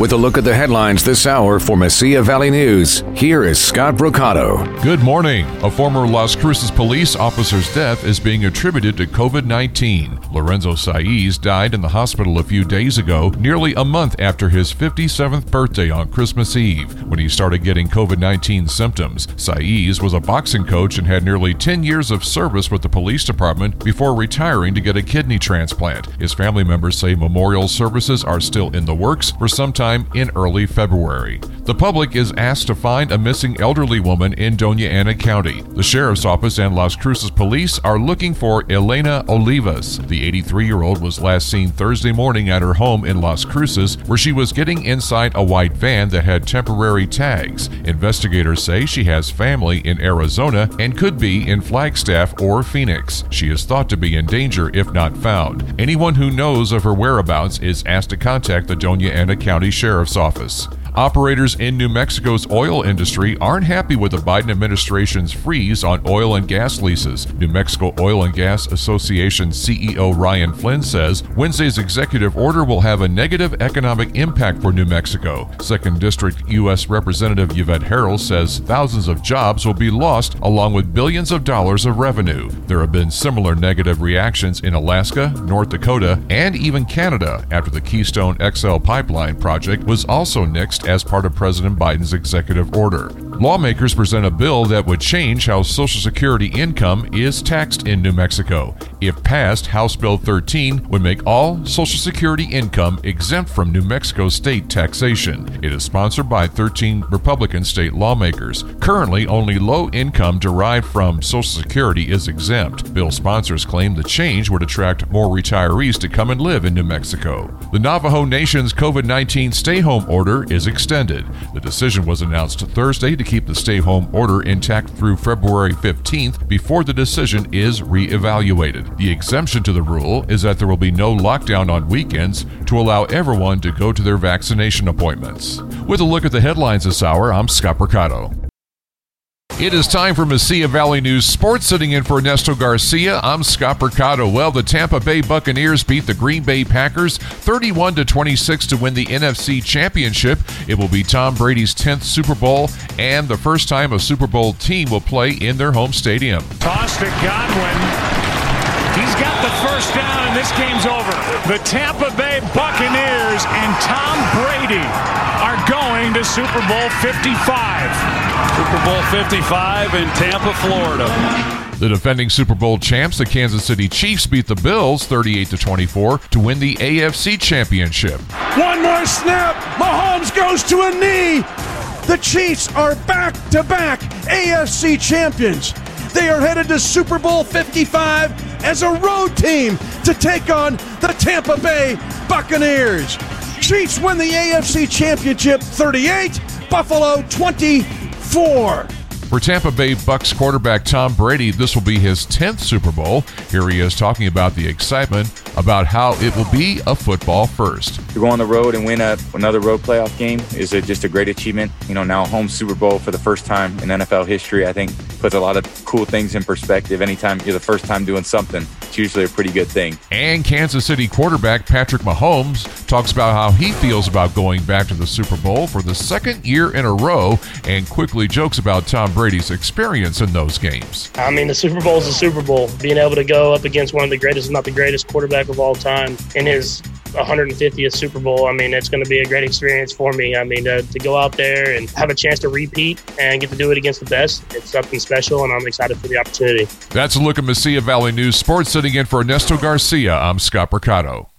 With a look at the headlines this hour for Mesilla Valley News, here is Scott Mercado. Good morning. A former Las Cruces police officer's death is being attributed to COVID 19. Lorenzo Saiz died in the hospital a few days ago, nearly a month after his 57th birthday on Christmas Eve, when he started getting COVID 19 symptoms. Saiz was a boxing coach and had nearly 10 years of service with the police department before retiring to get a kidney transplant. His family members say memorial services are still in the works for in early February. The public is asked to find a missing elderly woman in Dona Ana County. The sheriff's office and Las Cruces police are looking for Elena Olivas. The 83 year old was last seen Thursday morning at her home in Las Cruces, where she was getting inside a white van that had temporary tags. Investigators say she has family in Arizona and could be in Flagstaff or Phoenix. She is thought to be in danger if not found. Anyone who knows of her whereabouts is asked to contact the Dona Ana County Sheriff's Office. Operators in New Mexico's oil industry aren't happy with the Biden administration's freeze on oil and gas leases. New Mexico Oil and Gas Association CEO Ryan Flynn says Wednesday's executive order will have a negative economic impact for New Mexico. Second District U.S. Representative Yvette Herrell says thousands of jobs will be lost along with billions of dollars of revenue. There have been similar negative reactions in Alaska, North Dakota, and even Canada after the Keystone XL pipeline project was also nixed as part of President Biden's executive order. Lawmakers present a bill that would change how Social Security income is taxed in New Mexico. If passed, House Bill 13 would make all Social Security income exempt from New Mexico state taxation. It is sponsored by 13 Republican state lawmakers. Currently, only low income derived from Social Security is exempt. Bill sponsors claim the change would attract more retirees to come and live in New Mexico. The Navajo Nation's COVID 19 stay home order is extended. The decision was announced Thursday to keep the stay home order intact through February 15th before the decision is re-evaluated. The exemption to the rule is that there will be no lockdown on weekends to allow everyone to go to their vaccination appointments. With a look at the headlines this hour, I'm Scott Mercado. It is time for Mesilla Valley News Sports. Sitting in for Ernesto Garcia, I'm Scott Mercado. Well, the Tampa Bay Buccaneers beat the Green Bay Packers 31 to 26 to win the NFC Championship. It will be Tom Brady's 10th Super Bowl and the first time a Super Bowl team will play in their home stadium. Toss to Godwin. He's got the first down, and this game's over. The Tampa Bay Buccaneers and Tom Brady to Super Bowl 55. Super Bowl 55 in Tampa, Florida. The defending Super Bowl champs, the Kansas City Chiefs, beat the Bills 38 to 24 to win the AFC Championship. One more snap. Mahomes goes to a knee. The Chiefs are back to back AFC champions. They are headed to Super Bowl 55 as a road team to take on the Tampa Bay Buccaneers. Chiefs win the AFC Championship 38, Buffalo 24. For Tampa Bay Bucks quarterback Tom Brady, this will be his 10th Super Bowl. Here he is talking about the excitement about how it will be a football first. To go on the road and win a, another road playoff game is a, just a great achievement. You know, now home Super Bowl for the first time in NFL history, I think puts a lot of cool things in perspective. Anytime you're the first time doing something, it's usually a pretty good thing. And Kansas City quarterback Patrick Mahomes talks about how he feels about going back to the Super Bowl for the second year in a row and quickly jokes about Tom Brady's experience in those games. I mean, the Super Bowl is a Super Bowl. Being able to go up against one of the greatest, if not the greatest quarterback of all time in his 150th Super Bowl. I mean, it's going to be a great experience for me. I mean, to, to go out there and have a chance to repeat and get to do it against the best, it's something special, and I'm excited for the opportunity. That's a look at Mesilla Valley News Sports. Sitting in for Ernesto Garcia, I'm Scott Mercado.